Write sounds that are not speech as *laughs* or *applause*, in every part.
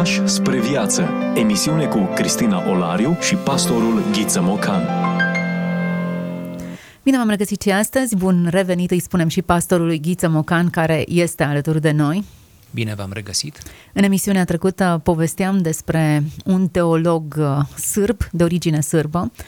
Pași spre viață. Emisiune cu Cristina Olariu și pastorul Ghiță Mocan. Bine v-am regăsit și astăzi. Bun revenit, îi spunem și pastorului Ghiță Mocan, care este alături de noi. Bine v-am regăsit! În emisiunea trecută povesteam despre un teolog uh, sârb, de origine sârbă, uh,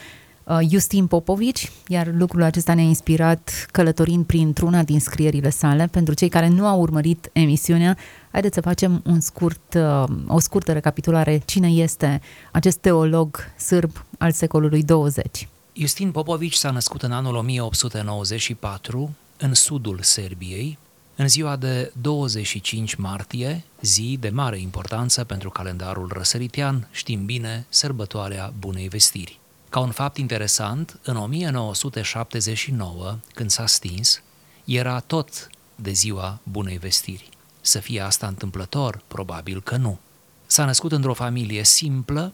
Justin Popovici, iar lucrul acesta ne-a inspirat călătorind printr-una din scrierile sale. Pentru cei care nu au urmărit emisiunea, haideți să facem un scurt, uh, o scurtă recapitulare. Cine este acest teolog sârb al secolului 20? Justin Popovici s-a născut în anul 1894 în sudul Serbiei, în ziua de 25 martie, zi de mare importanță pentru calendarul răsăritean, știm bine, sărbătoarea Bunei Vestiri. Ca un fapt interesant, în 1979, când s-a stins, era tot de ziua Bunei Vestiri. Să fie asta întâmplător? Probabil că nu. S-a născut într-o familie simplă,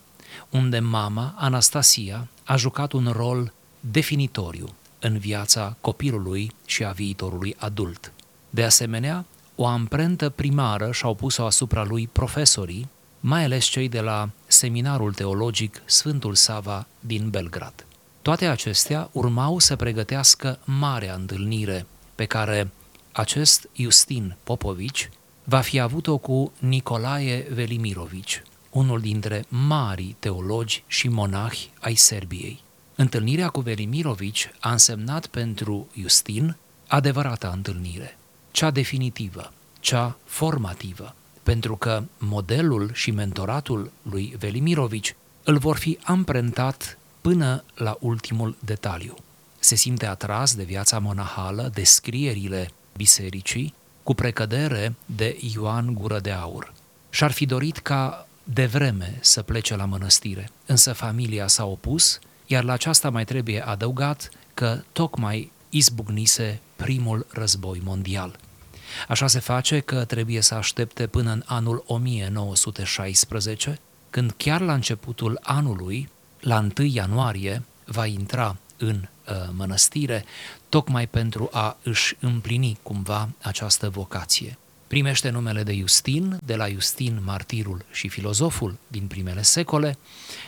unde mama, Anastasia, a jucat un rol definitoriu în viața copilului și a viitorului adult. De asemenea, o amprentă primară și-au pus-o asupra lui profesorii, mai ales cei de la seminarul teologic Sfântul Sava din Belgrad. Toate acestea urmau să pregătească marea întâlnire pe care acest Justin Popovici va fi avut-o cu Nicolae Velimirovici, unul dintre marii teologi și monahi ai Serbiei. Întâlnirea cu Velimirovici a însemnat pentru Justin adevărata întâlnire cea definitivă, cea formativă, pentru că modelul și mentoratul lui Velimirovici îl vor fi amprentat până la ultimul detaliu. Se simte atras de viața monahală, de scrierile bisericii, cu precădere de Ioan Gură de Aur. Și-ar fi dorit ca de vreme să plece la mănăstire, însă familia s-a opus, iar la aceasta mai trebuie adăugat că tocmai izbucnise primul război mondial. Așa se face că trebuie să aștepte până în anul 1916, când chiar la începutul anului, la 1 ianuarie, va intra în uh, mănăstire, tocmai pentru a își împlini cumva această vocație. Primește numele de Justin, de la Justin, martirul și filozoful din primele secole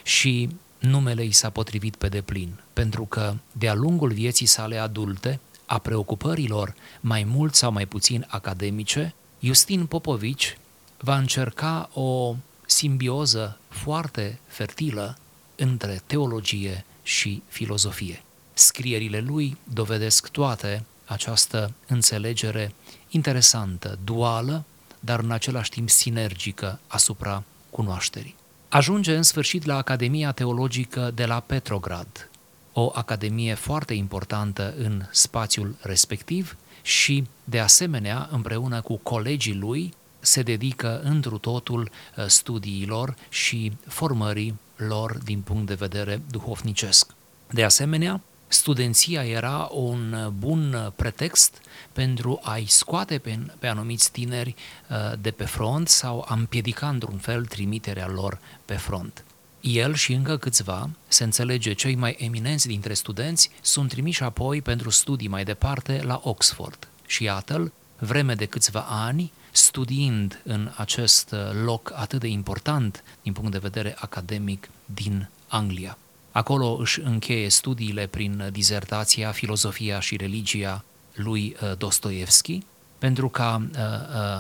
și numele i s-a potrivit pe deplin, pentru că de-a lungul vieții sale adulte, a preocupărilor mai mult sau mai puțin academice, Justin Popovici va încerca o simbioză foarte fertilă între teologie și filozofie. Scrierile lui dovedesc toate această înțelegere interesantă, duală, dar în același timp sinergică asupra cunoașterii. Ajunge în sfârșit la Academia Teologică de la Petrograd, o academie foarte importantă în spațiul respectiv și, de asemenea, împreună cu colegii lui, se dedică întru totul uh, studiilor și formării lor din punct de vedere duhovnicesc. De asemenea, studenția era un bun pretext pentru a-i scoate pe, pe anumiți tineri uh, de pe front sau a împiedica într-un fel trimiterea lor pe front. El și încă câțiva, se înțelege cei mai eminenți dintre studenți, sunt trimiși apoi pentru studii mai departe la Oxford. Și iată vreme de câțiva ani, studiind în acest loc atât de important din punct de vedere academic din Anglia. Acolo își încheie studiile prin dizertația Filozofia și religia lui uh, Dostoevski, pentru ca uh, uh,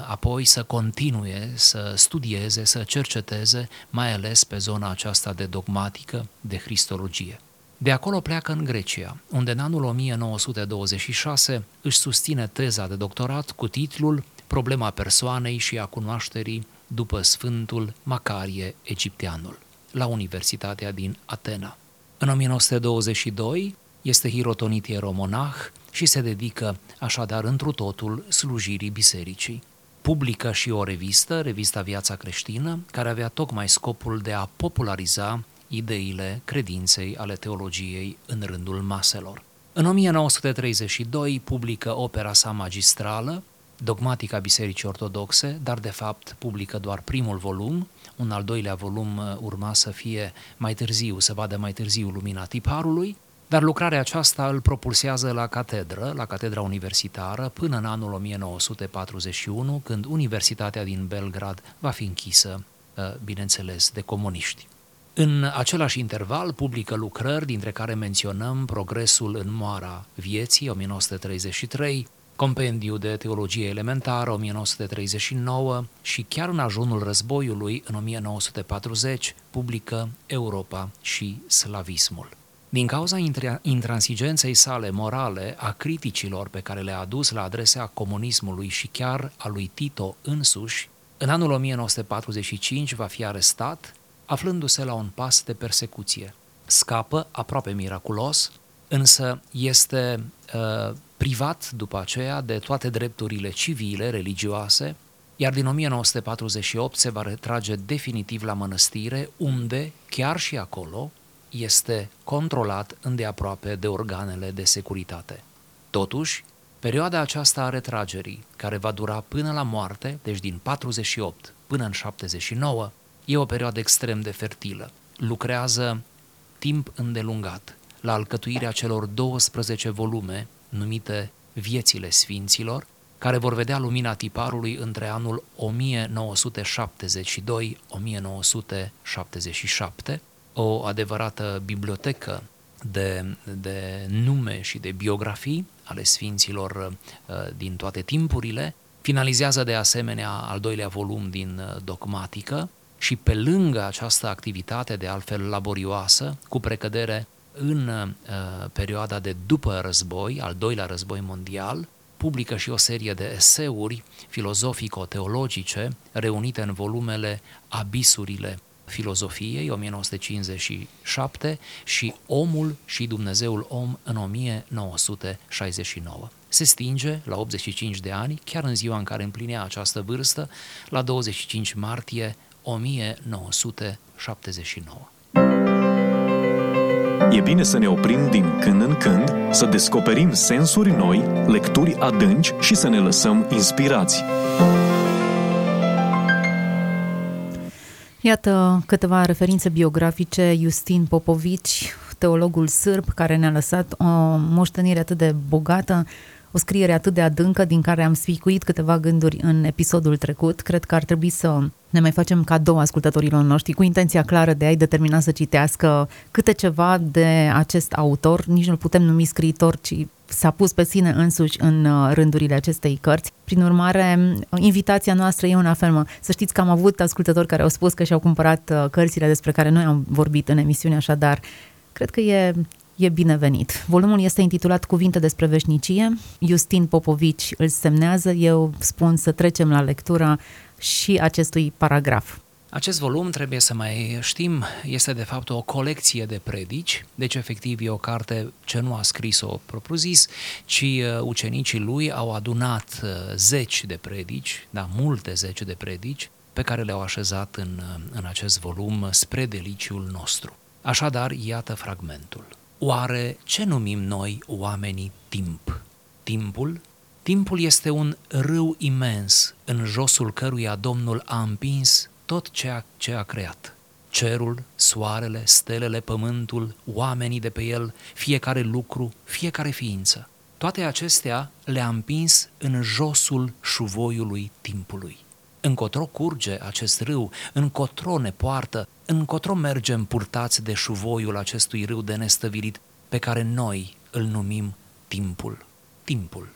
apoi să continue, să studieze, să cerceteze, mai ales pe zona aceasta de dogmatică, de cristologie. De acolo pleacă în Grecia, unde în anul 1926 își susține teza de doctorat cu titlul Problema persoanei și a cunoașterii după Sfântul Macarie Egipteanul, la Universitatea din Atena. În 1922 este hirotonit ieromonah și se dedică așadar întru totul slujirii bisericii. Publică și o revistă, revista Viața Creștină, care avea tocmai scopul de a populariza ideile credinței ale teologiei în rândul maselor. În 1932 publică opera sa magistrală, Dogmatica Bisericii Ortodoxe, dar de fapt publică doar primul volum, un al doilea volum uh, urma să fie mai târziu, să vadă mai târziu lumina tiparului, dar lucrarea aceasta îl propulsează la catedră, la catedra universitară, până în anul 1941, când Universitatea din Belgrad va fi închisă bineînțeles, de comuniști. În același interval publică lucrări, dintre care menționăm Progresul în moara vieții, 1933, Compendiu de Teologie Elementară, 1939 și chiar în ajunul războiului, în 1940, publică Europa și Slavismul. Din cauza intransigenței sale morale, a criticilor pe care le-a adus la adresa comunismului și chiar a lui Tito însuși, în anul 1945 va fi arestat, aflându-se la un pas de persecuție. Scapă aproape miraculos, însă este uh, privat după aceea de toate drepturile civile, religioase, iar din 1948 se va retrage definitiv la mănăstire, unde, chiar și acolo, este controlat îndeaproape de organele de securitate. Totuși, perioada aceasta a retragerii, care va dura până la moarte, deci din 48 până în 79, e o perioadă extrem de fertilă. Lucrează timp îndelungat la alcătuirea celor 12 volume numite Viețile Sfinților, care vor vedea lumina tiparului între anul 1972-1977, o adevărată bibliotecă de, de nume și de biografii ale sfinților uh, din toate timpurile, finalizează de asemenea al doilea volum din uh, dogmatică și pe lângă această activitate de altfel laborioasă, cu precădere în uh, perioada de după război, al doilea război mondial, publică și o serie de eseuri filozofico-teologice reunite în volumele Abisurile filozofiei 1957 și Omul și Dumnezeul om în 1969. Se stinge la 85 de ani, chiar în ziua în care împlinea această vârstă, la 25 martie 1979. E bine să ne oprim din când în când, să descoperim sensuri noi, lecturi adânci și să ne lăsăm inspirați. Iată câteva referințe biografice. Justin Popovici, teologul sârb, care ne-a lăsat o moștenire atât de bogată, o scriere atât de adâncă, din care am spicuit câteva gânduri în episodul trecut. Cred că ar trebui să ne mai facem cadou ascultătorilor noștri cu intenția clară de a-i determina să citească câte ceva de acest autor. Nici nu-l putem numi scriitor, ci s-a pus pe sine însuși în uh, rândurile acestei cărți. Prin urmare, invitația noastră e una fermă. Să știți că am avut ascultători care au spus că și-au cumpărat uh, cărțile despre care noi am vorbit în emisiune, așadar, cred că e e binevenit. Volumul este intitulat Cuvinte despre veșnicie. Justin Popovici îl semnează. Eu spun să trecem la lectura și acestui paragraf. Acest volum, trebuie să mai știm, este de fapt o colecție de predici, deci efectiv e o carte ce nu a scris-o propriu-zis, ci uh, ucenicii lui au adunat uh, zeci de predici, da, multe zeci de predici, pe care le-au așezat în, uh, în acest volum spre deliciul nostru. Așadar, iată fragmentul. Oare ce numim noi oamenii timp? Timpul? Timpul este un râu imens în josul căruia Domnul a împins tot ceea ce a creat. Cerul, soarele, stelele, pământul, oamenii de pe el, fiecare lucru, fiecare ființă. Toate acestea le-a împins în josul șuvoiului timpului. Încotro curge acest râu, încotro ne poartă, încotro mergem purtați de șuvoiul acestui râu de nestăvilit, pe care noi îl numim timpul. Timpul.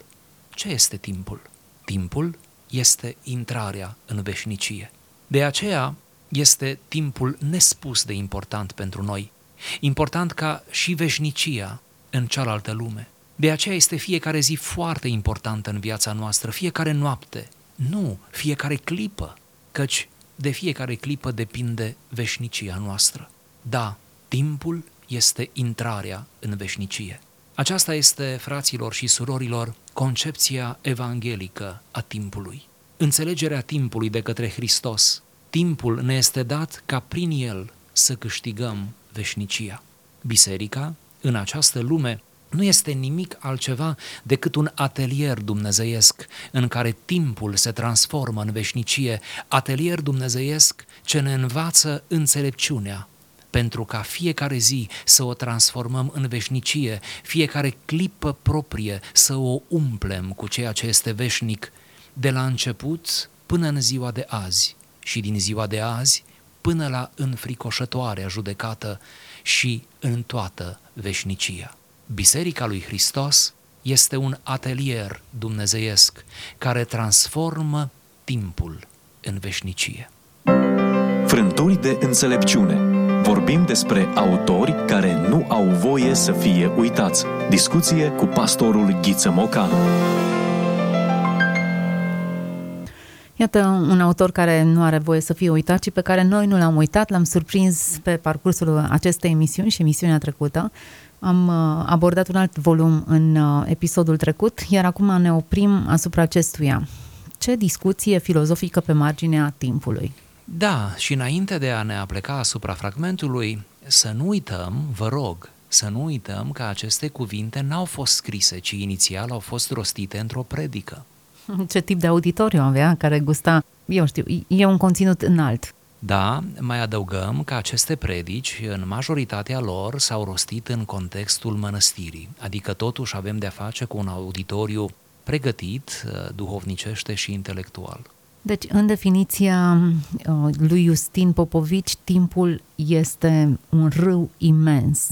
Ce este timpul? Timpul este intrarea în veșnicie. De aceea este timpul nespus de important pentru noi, important ca și veșnicia în cealaltă lume. De aceea este fiecare zi foarte importantă în viața noastră, fiecare noapte, nu, fiecare clipă, căci de fiecare clipă depinde veșnicia noastră. Da, timpul este intrarea în veșnicie. Aceasta este, fraților și surorilor, concepția evanghelică a timpului. Înțelegerea timpului de către Hristos. Timpul ne este dat ca prin el să câștigăm veșnicia. Biserica, în această lume, nu este nimic altceva decât un atelier dumnezeiesc în care timpul se transformă în veșnicie, atelier dumnezeiesc ce ne învață înțelepciunea, pentru ca fiecare zi să o transformăm în veșnicie, fiecare clipă proprie să o umplem cu ceea ce este veșnic, de la început până în ziua de azi. Și din ziua de azi până la înfricoșătoarea judecată și în toată veșnicia. Biserica lui Hristos este un atelier dumnezeiesc care transformă timpul în veșnicie. Frânturi de înțelepciune. Vorbim despre autori care nu au voie să fie uitați. Discuție cu pastorul Ghiță Mocanu. Iată un autor care nu are voie să fie uitat, ci pe care noi nu l-am uitat, l-am surprins pe parcursul acestei emisiuni și emisiunea trecută. Am uh, abordat un alt volum în uh, episodul trecut, iar acum ne oprim asupra acestuia. Ce discuție filozofică pe marginea timpului. Da, și înainte de a ne apleca asupra fragmentului, să nu uităm, vă rog, să nu uităm că aceste cuvinte n-au fost scrise, ci inițial au fost rostite într-o predică. Ce tip de auditoriu avea care gusta, eu știu, e un conținut înalt. Da, mai adăugăm că aceste predici, în majoritatea lor, s-au rostit în contextul mănăstirii, adică totuși avem de-a face cu un auditoriu pregătit uh, duhovnicește și intelectual. Deci, în definiția uh, lui Justin Popovici, timpul este un râu imens,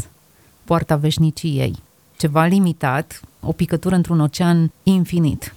poarta veșniciei, ceva limitat, o picătură într-un ocean infinit.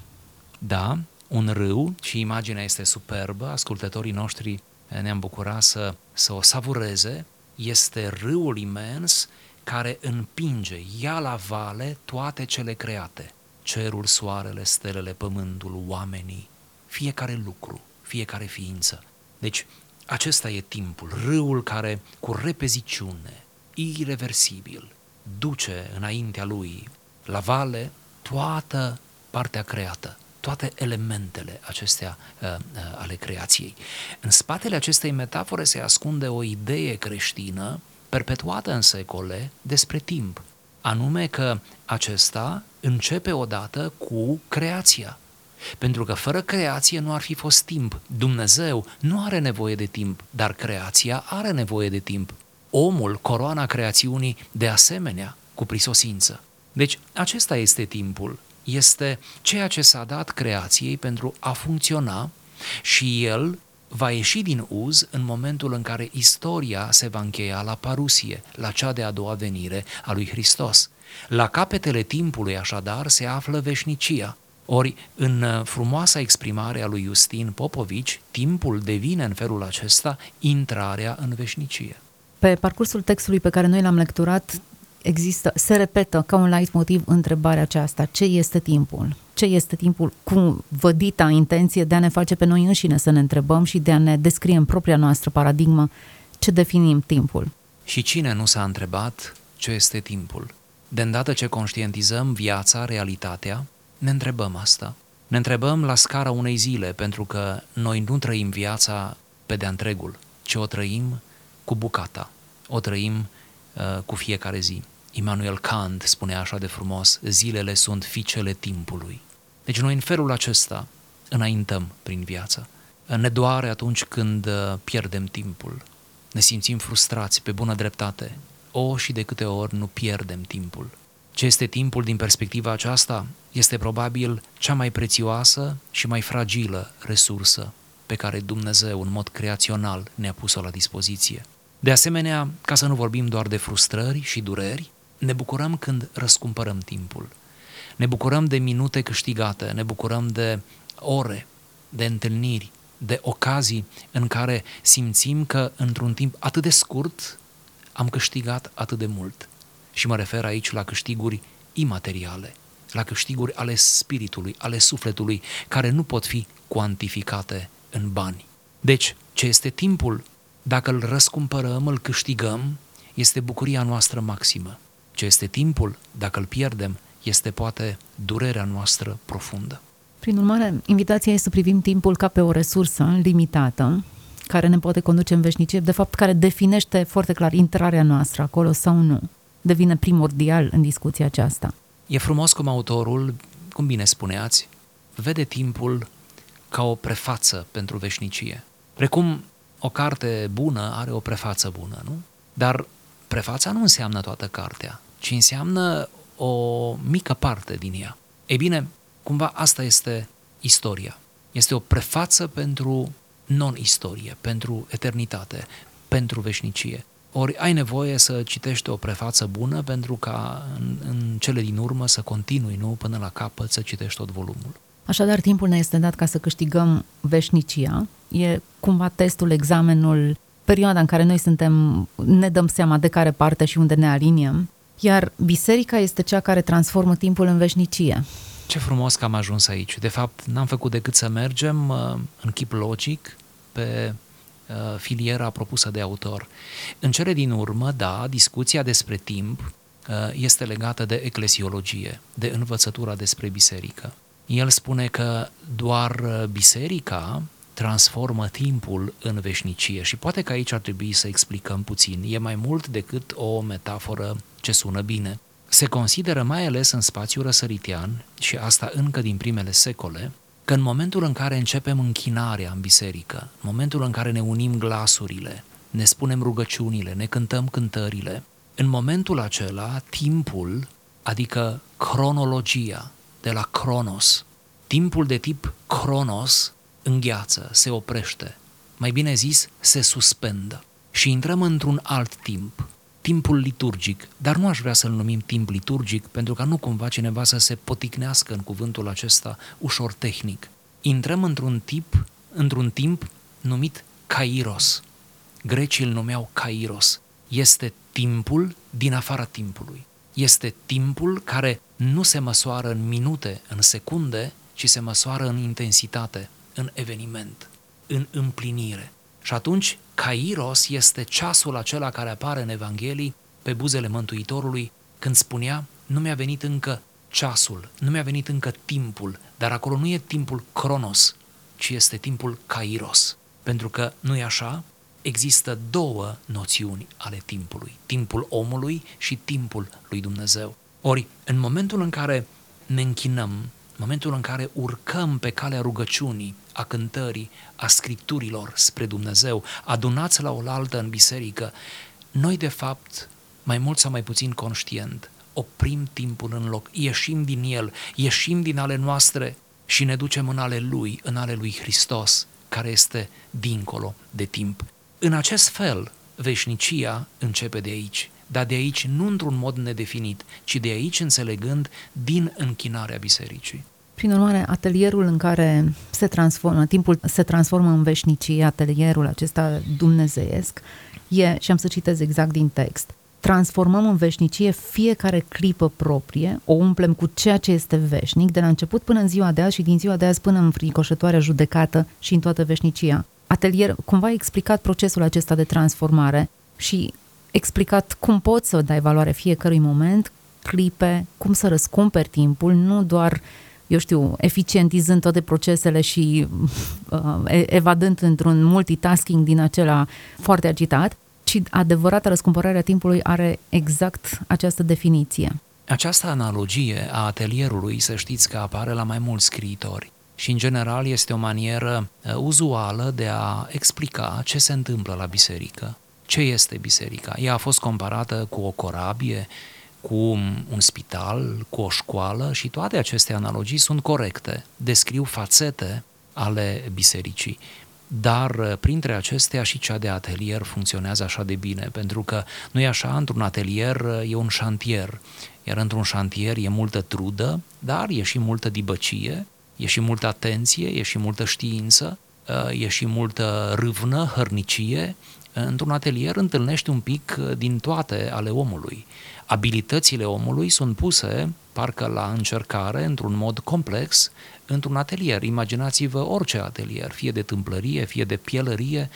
Da, un râu și imaginea este superbă, ascultătorii noștri ne-am bucurat să, să o savureze, este râul imens care împinge, ia la vale toate cele create, cerul, soarele, stelele, pământul, oamenii, fiecare lucru, fiecare ființă. Deci, acesta e timpul, râul care, cu repeziciune, irreversibil, duce înaintea lui la vale toată partea creată, toate elementele acestea uh, uh, ale creației. În spatele acestei metafore se ascunde o idee creștină perpetuată în secole despre timp, anume că acesta începe odată cu creația. Pentru că fără creație nu ar fi fost timp. Dumnezeu nu are nevoie de timp, dar creația are nevoie de timp. Omul, coroana creațiunii, de asemenea, cu prisosință. Deci, acesta este timpul. Este ceea ce s-a dat creației pentru a funcționa și el va ieși din uz în momentul în care istoria se va încheia la parusie, la cea de a doua venire a lui Hristos. La capetele timpului, așadar, se află veșnicia. Ori, în uh, frumoasa exprimare a lui Justin Popovici, timpul devine în felul acesta intrarea în veșnicie. Pe parcursul textului pe care noi l-am lecturat, există, se repetă ca un light motiv întrebarea aceasta, ce este timpul? Ce este timpul cu vădita intenție de a ne face pe noi înșine să ne întrebăm și de a ne descrie în propria noastră paradigmă ce definim timpul? Și cine nu s-a întrebat ce este timpul? De îndată ce conștientizăm viața, realitatea, ne întrebăm asta. Ne întrebăm la scara unei zile, pentru că noi nu trăim viața pe de întregul, ci o trăim cu bucata, o trăim uh, cu fiecare zi. Immanuel Kant spunea așa de frumos, zilele sunt fiicele timpului. Deci noi în felul acesta înaintăm prin viață. Ne doare atunci când uh, pierdem timpul. Ne simțim frustrați pe bună dreptate. O, și de câte ori nu pierdem timpul. Ce este timpul din perspectiva aceasta? Este probabil cea mai prețioasă și mai fragilă resursă pe care Dumnezeu, în mod creațional, ne-a pus-o la dispoziție. De asemenea, ca să nu vorbim doar de frustrări și dureri, ne bucurăm când răscumpărăm timpul. Ne bucurăm de minute câștigate, ne bucurăm de ore, de întâlniri, de ocazii în care simțim că într-un timp atât de scurt am câștigat atât de mult. Și mă refer aici la câștiguri imateriale, la câștiguri ale spiritului, ale sufletului, care nu pot fi cuantificate în bani. Deci, ce este timpul? Dacă îl răscumpărăm, îl câștigăm, este bucuria noastră maximă. Ce este timpul, dacă îl pierdem, este poate durerea noastră profundă. Prin urmare, invitația este să privim timpul ca pe o resursă limitată, care ne poate conduce în veșnicie, de fapt care definește foarte clar intrarea noastră acolo sau nu. Devine primordial în discuția aceasta. E frumos cum autorul, cum bine spuneați, vede timpul ca o prefață pentru veșnicie. Precum o carte bună are o prefață bună, nu? Dar prefața nu înseamnă toată cartea ci înseamnă o mică parte din ea. Ei bine, cumva asta este istoria. Este o prefață pentru non-istorie, pentru eternitate, pentru veșnicie. Ori ai nevoie să citești o prefață bună pentru ca în, în cele din urmă să continui, nu până la capăt, să citești tot volumul. Așadar, timpul ne este dat ca să câștigăm veșnicia. E cumva testul, examenul, perioada în care noi suntem, ne dăm seama de care parte și unde ne aliniem. Iar biserica este cea care transformă timpul în veșnicie. Ce frumos că am ajuns aici. De fapt, n-am făcut decât să mergem uh, în chip logic pe uh, filiera propusă de autor. În cele din urmă, da, discuția despre timp uh, este legată de eclesiologie, de învățătura despre biserică. El spune că doar biserica transformă timpul în veșnicie și poate că aici ar trebui să explicăm puțin. E mai mult decât o metaforă ce sună bine. Se consideră mai ales în spațiul răsăritian, și asta încă din primele secole, că în momentul în care începem închinarea în biserică, în momentul în care ne unim glasurile, ne spunem rugăciunile, ne cântăm cântările, în momentul acela, timpul, adică cronologia, de la cronos, timpul de tip cronos îngheață, se oprește, mai bine zis, se suspendă și intrăm într-un alt timp, timpul liturgic, dar nu aș vrea să-l numim timp liturgic, pentru ca nu cumva cineva să se poticnească în cuvântul acesta ușor tehnic. Intrăm într-un tip, într-un timp numit kairos. Grecii îl numeau kairos. Este timpul din afara timpului. Este timpul care nu se măsoară în minute, în secunde, ci se măsoară în intensitate, în eveniment, în împlinire. Și atunci, Kairos este ceasul acela care apare în Evanghelii pe buzele Mântuitorului când spunea, nu mi-a venit încă ceasul, nu mi-a venit încă timpul, dar acolo nu e timpul Cronos, ci este timpul Kairos. Pentru că, nu e așa, există două noțiuni ale timpului, timpul omului și timpul lui Dumnezeu. Ori, în momentul în care ne închinăm, în momentul în care urcăm pe calea rugăciunii, a cântării, a scripturilor spre Dumnezeu, adunați la oaltă în biserică, noi de fapt, mai mult sau mai puțin conștient, oprim timpul în loc, ieșim din el, ieșim din ale noastre și ne ducem în ale Lui, în ale Lui Hristos, care este dincolo de timp. În acest fel, veșnicia începe de aici, dar de aici nu într-un mod nedefinit, ci de aici înțelegând din închinarea bisericii. Prin urmare, atelierul în care se transformă, timpul se transformă în veșnicie, atelierul acesta dumnezeiesc, e, și am să citez exact din text, transformăm în veșnicie fiecare clipă proprie, o umplem cu ceea ce este veșnic, de la început până în ziua de azi și din ziua de azi până în fricoșătoarea judecată și în toată veșnicia. Atelier, cumva a explicat procesul acesta de transformare și explicat cum poți să dai valoare fiecărui moment, clipe, cum să răscumperi timpul, nu doar eu știu, eficientizând toate procesele și uh, evadând într-un multitasking din acela foarte agitat, ci adevărata răscumpărarea timpului are exact această definiție. Această analogie a atelierului, să știți că apare la mai mulți scriitori și, în general, este o manieră uh, uzuală de a explica ce se întâmplă la biserică. Ce este biserica? Ea a fost comparată cu o corabie, cu un spital, cu o școală și toate aceste analogii sunt corecte, descriu fațete ale bisericii. Dar uh, printre acestea și cea de atelier funcționează așa de bine, pentru că nu e așa, într-un atelier uh, e un șantier, iar într-un șantier e multă trudă, dar e și multă dibăcie, e și multă atenție, e și multă știință, uh, e și multă râvnă, hărnicie. Într-un atelier întâlnești un pic din toate ale omului abilitățile omului sunt puse, parcă la încercare, într-un mod complex, într-un atelier. Imaginați-vă orice atelier, fie de tâmplărie, fie de pielărie,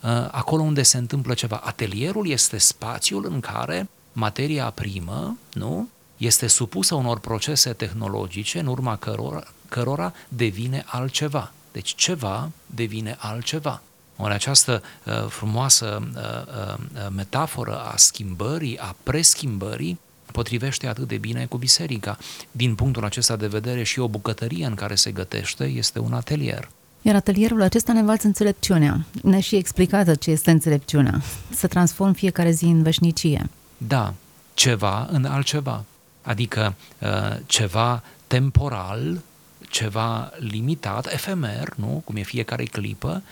uh, acolo unde se întâmplă ceva. Atelierul este spațiul în care materia primă, nu? Este supusă unor procese tehnologice în urma cărora, cărora devine altceva. Deci ceva devine altceva. Ori această uh, frumoasă uh, uh, metaforă a schimbării, a preschimbării, potrivește atât de bine cu biserica. Din punctul acesta de vedere și o bucătărie în care se gătește este un atelier. Iar atelierul acesta ne învață înțelepciunea. Ne și explicată ce este înțelepciunea. Să transform fiecare zi în veșnicie. Da, ceva în altceva. Adică uh, ceva temporal, ceva limitat, efemer, nu? Cum e fiecare clipă,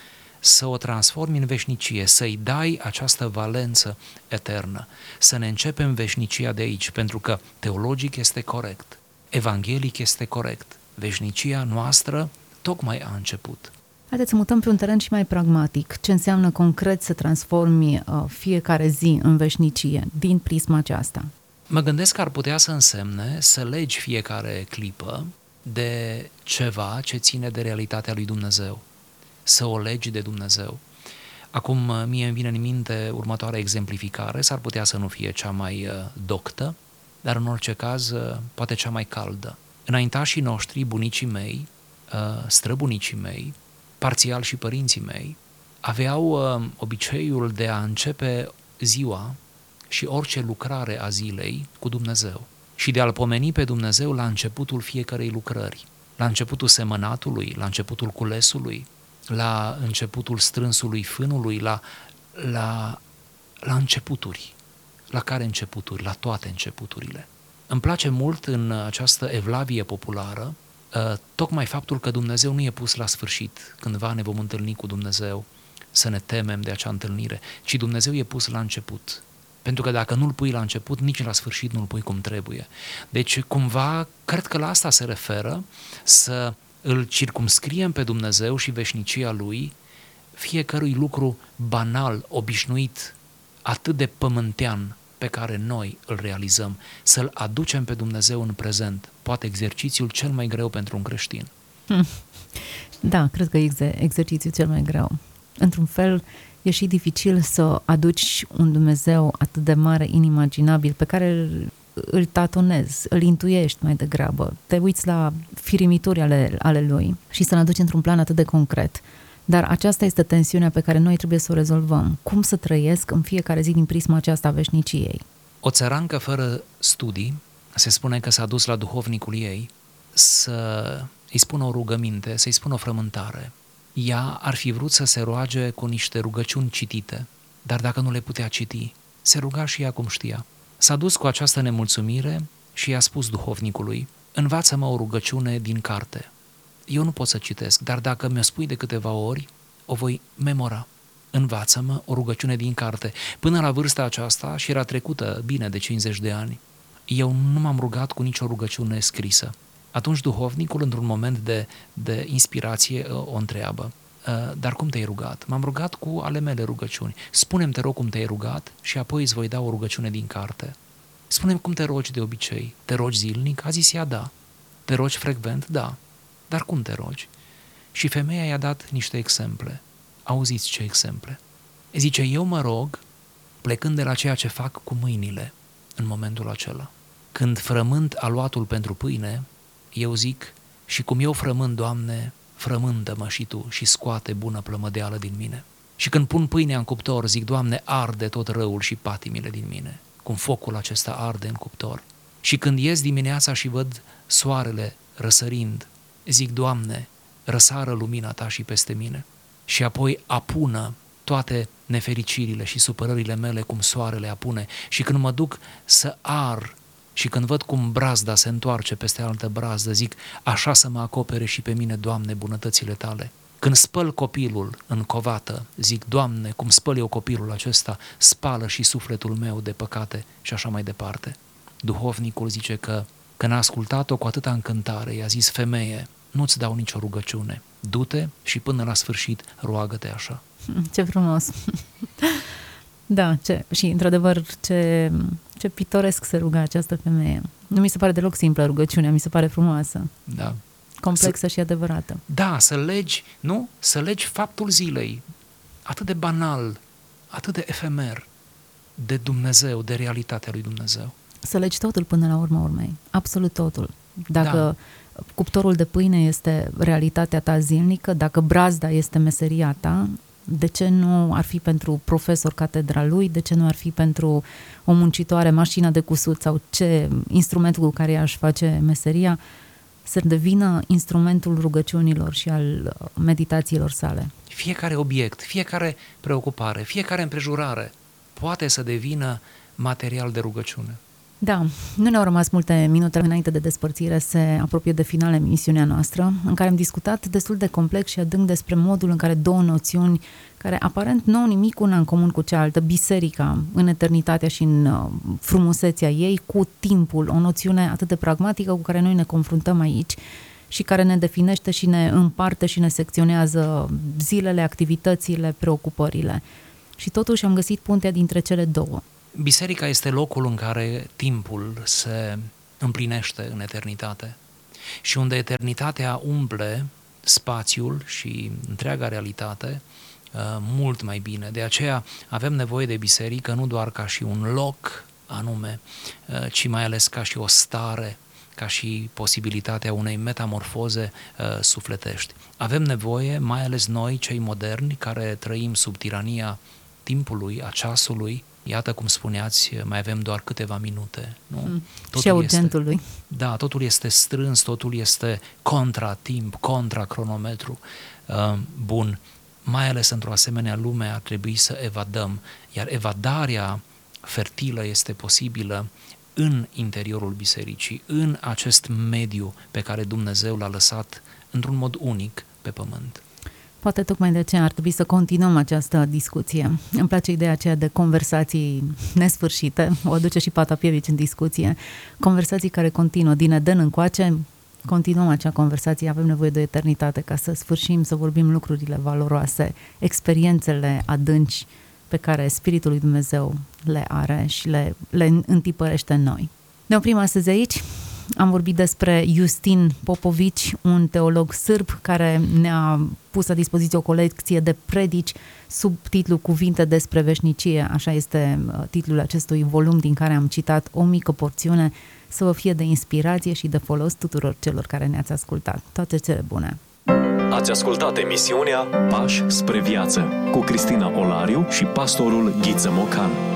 să o transformi în veșnicie, să-i dai această valență eternă, să ne începem veșnicia de aici, pentru că teologic este corect, evanghelic este corect, veșnicia noastră tocmai a început. Haideți să mutăm pe un teren și mai pragmatic. Ce înseamnă concret să transformi uh, fiecare zi în veșnicie din prisma aceasta? Mă gândesc că ar putea să însemne să legi fiecare clipă de ceva ce ține de realitatea lui Dumnezeu. Să o legi de Dumnezeu. Acum uh, mie îmi vine în minte următoarea exemplificare, s-ar putea să nu fie cea mai uh, doctă, dar în orice caz uh, poate cea mai caldă. Înaintașii noștri, bunicii mei, străbunicii mei, parțial și părinții mei, aveau obiceiul de a începe ziua și orice lucrare a zilei cu Dumnezeu și de a-L pomeni pe Dumnezeu la începutul fiecarei lucrări, la începutul semănatului, la începutul culesului, la începutul strânsului fânului, la, la, la începuturi. La care începuturi? La toate începuturile. Îmi place mult în această evlavie populară ă, tocmai faptul că Dumnezeu nu e pus la sfârșit, cândva ne vom întâlni cu Dumnezeu, să ne temem de acea întâlnire, ci Dumnezeu e pus la început. Pentru că dacă nu-l pui la început, nici la sfârșit nu-l pui cum trebuie. Deci, cumva, cred că la asta se referă să îl circumscriem pe Dumnezeu și veșnicia Lui fiecărui lucru banal, obișnuit, atât de pământean pe care noi îl realizăm, să-L aducem pe Dumnezeu în prezent, poate exercițiul cel mai greu pentru un creștin. Hmm. Da, cred că e exercițiul cel mai greu. Într-un fel, e și dificil să aduci un Dumnezeu atât de mare, inimaginabil, pe care îl tatonezi, îl intuiești mai degrabă, te uiți la firimituri ale, ale lui și să-l aduci într-un plan atât de concret. Dar aceasta este tensiunea pe care noi trebuie să o rezolvăm. Cum să trăiesc în fiecare zi din prisma aceasta a veșniciei? O țărancă fără studii, se spune că s-a dus la duhovnicul ei să îi spună o rugăminte, să-i spună o frământare. Ea ar fi vrut să se roage cu niște rugăciuni citite, dar dacă nu le putea citi, se ruga și ea cum știa. S-a dus cu această nemulțumire și i-a spus duhovnicului, învață-mă o rugăciune din carte. Eu nu pot să citesc, dar dacă mi-o spui de câteva ori, o voi memora. Învață-mă o rugăciune din carte. Până la vârsta aceasta, și era trecută bine de 50 de ani, eu nu m-am rugat cu nicio rugăciune scrisă. Atunci duhovnicul, într-un moment de, de inspirație, o întreabă, ă, dar cum te-ai rugat? M-am rugat cu ale mele rugăciuni. Spune-mi, te rog, cum te-ai rugat și apoi îți voi da o rugăciune din carte. Spune-mi cum te rogi de obicei. Te rogi zilnic? A zis ea, da. Te rogi frecvent? Da. Dar cum te rogi? Și femeia i-a dat niște exemple. Auziți ce exemple. Zice, eu mă rog plecând de la ceea ce fac cu mâinile în momentul acela. Când frământ aluatul pentru pâine, eu zic, și cum eu frământ, Doamne, frămândă-mă și Tu și scoate bună plămădeală din mine. Și când pun pâinea în cuptor, zic, Doamne, arde tot răul și patimile din mine, cum focul acesta arde în cuptor. Și când ies dimineața și văd soarele răsărind, zic, Doamne, răsară lumina Ta și peste mine. Și apoi apună toate nefericirile și supărările mele cum soarele apune și când mă duc să ar și când văd cum brazda se întoarce peste altă brazdă, zic, așa să mă acopere și pe mine, Doamne, bunătățile Tale. Când spăl copilul în covată, zic, Doamne, cum spăl eu copilul acesta, spală și sufletul meu de păcate și așa mai departe. Duhovnicul zice că când a ascultat-o cu atâta încântare, i-a zis, femeie, nu-ți dau nicio rugăciune, du-te și până la sfârșit roagă-te așa. Ce frumos! *laughs* Da, ce, și într-adevăr ce, ce pitoresc se ruga această femeie. Nu mi se pare deloc simplă rugăciunea, mi se pare frumoasă. Da. Complexă să, și adevărată. Da, să legi, nu? Să legi faptul zilei, atât de banal, atât de efemer, de Dumnezeu, de realitatea lui Dumnezeu. Să legi totul până la urma urmei, absolut totul. Dacă da. cuptorul de pâine este realitatea ta zilnică, dacă brazda este meseria ta, de ce nu ar fi pentru profesor catedra lui, de ce nu ar fi pentru o muncitoare mașina de cusut sau ce instrumentul cu care aș face meseria, să devină instrumentul rugăciunilor și al uh, meditațiilor sale. Fiecare obiect, fiecare preocupare, fiecare împrejurare poate să devină material de rugăciune. Da, nu ne-au rămas multe minute înainte de despărțire, se apropie de final emisiunea noastră, în care am discutat destul de complex și adânc despre modul în care două noțiuni care aparent nu au nimic una în comun cu cealaltă, biserica în eternitatea și în uh, frumusețea ei, cu timpul, o noțiune atât de pragmatică cu care noi ne confruntăm aici și care ne definește și ne împarte și ne secționează zilele, activitățile, preocupările. Și totuși am găsit puntea dintre cele două. Biserica este locul în care timpul se împlinește în eternitate și unde eternitatea umple spațiul și întreaga realitate uh, mult mai bine. De aceea avem nevoie de biserică nu doar ca și un loc anume, uh, ci mai ales ca și o stare, ca și posibilitatea unei metamorfoze uh, sufletești. Avem nevoie, mai ales noi, cei moderni, care trăim sub tirania timpului, a ceasului, Iată cum spuneați, mai avem doar câteva minute. Nu? Mm. Totul și a urgentului. Este, da, totul este strâns, totul este contra timp, contra cronometru. Uh, bun, mai ales într-o asemenea lume ar trebui să evadăm, iar evadarea fertilă este posibilă în interiorul bisericii, în acest mediu pe care Dumnezeu l-a lăsat într-un mod unic pe pământ. Poate tocmai de aceea ar trebui să continuăm această discuție. Îmi place ideea aceea de conversații nesfârșite, o aduce și Pata Pievici în discuție, conversații care continuă din Eden încoace, continuăm acea conversație, avem nevoie de o eternitate ca să sfârșim, să vorbim lucrurile valoroase, experiențele adânci pe care Spiritul lui Dumnezeu le are și le, le întipărește în noi. Ne oprim astăzi aici. Am vorbit despre Justin Popovici, un teolog sârb care ne-a pus la dispoziție o colecție de predici sub titlul Cuvinte despre veșnicie, așa este uh, titlul acestui volum din care am citat o mică porțiune, să vă fie de inspirație și de folos tuturor celor care ne-ați ascultat. Toate cele bune! Ați ascultat emisiunea Pași spre viață cu Cristina Olariu și pastorul Ghiță Mocan.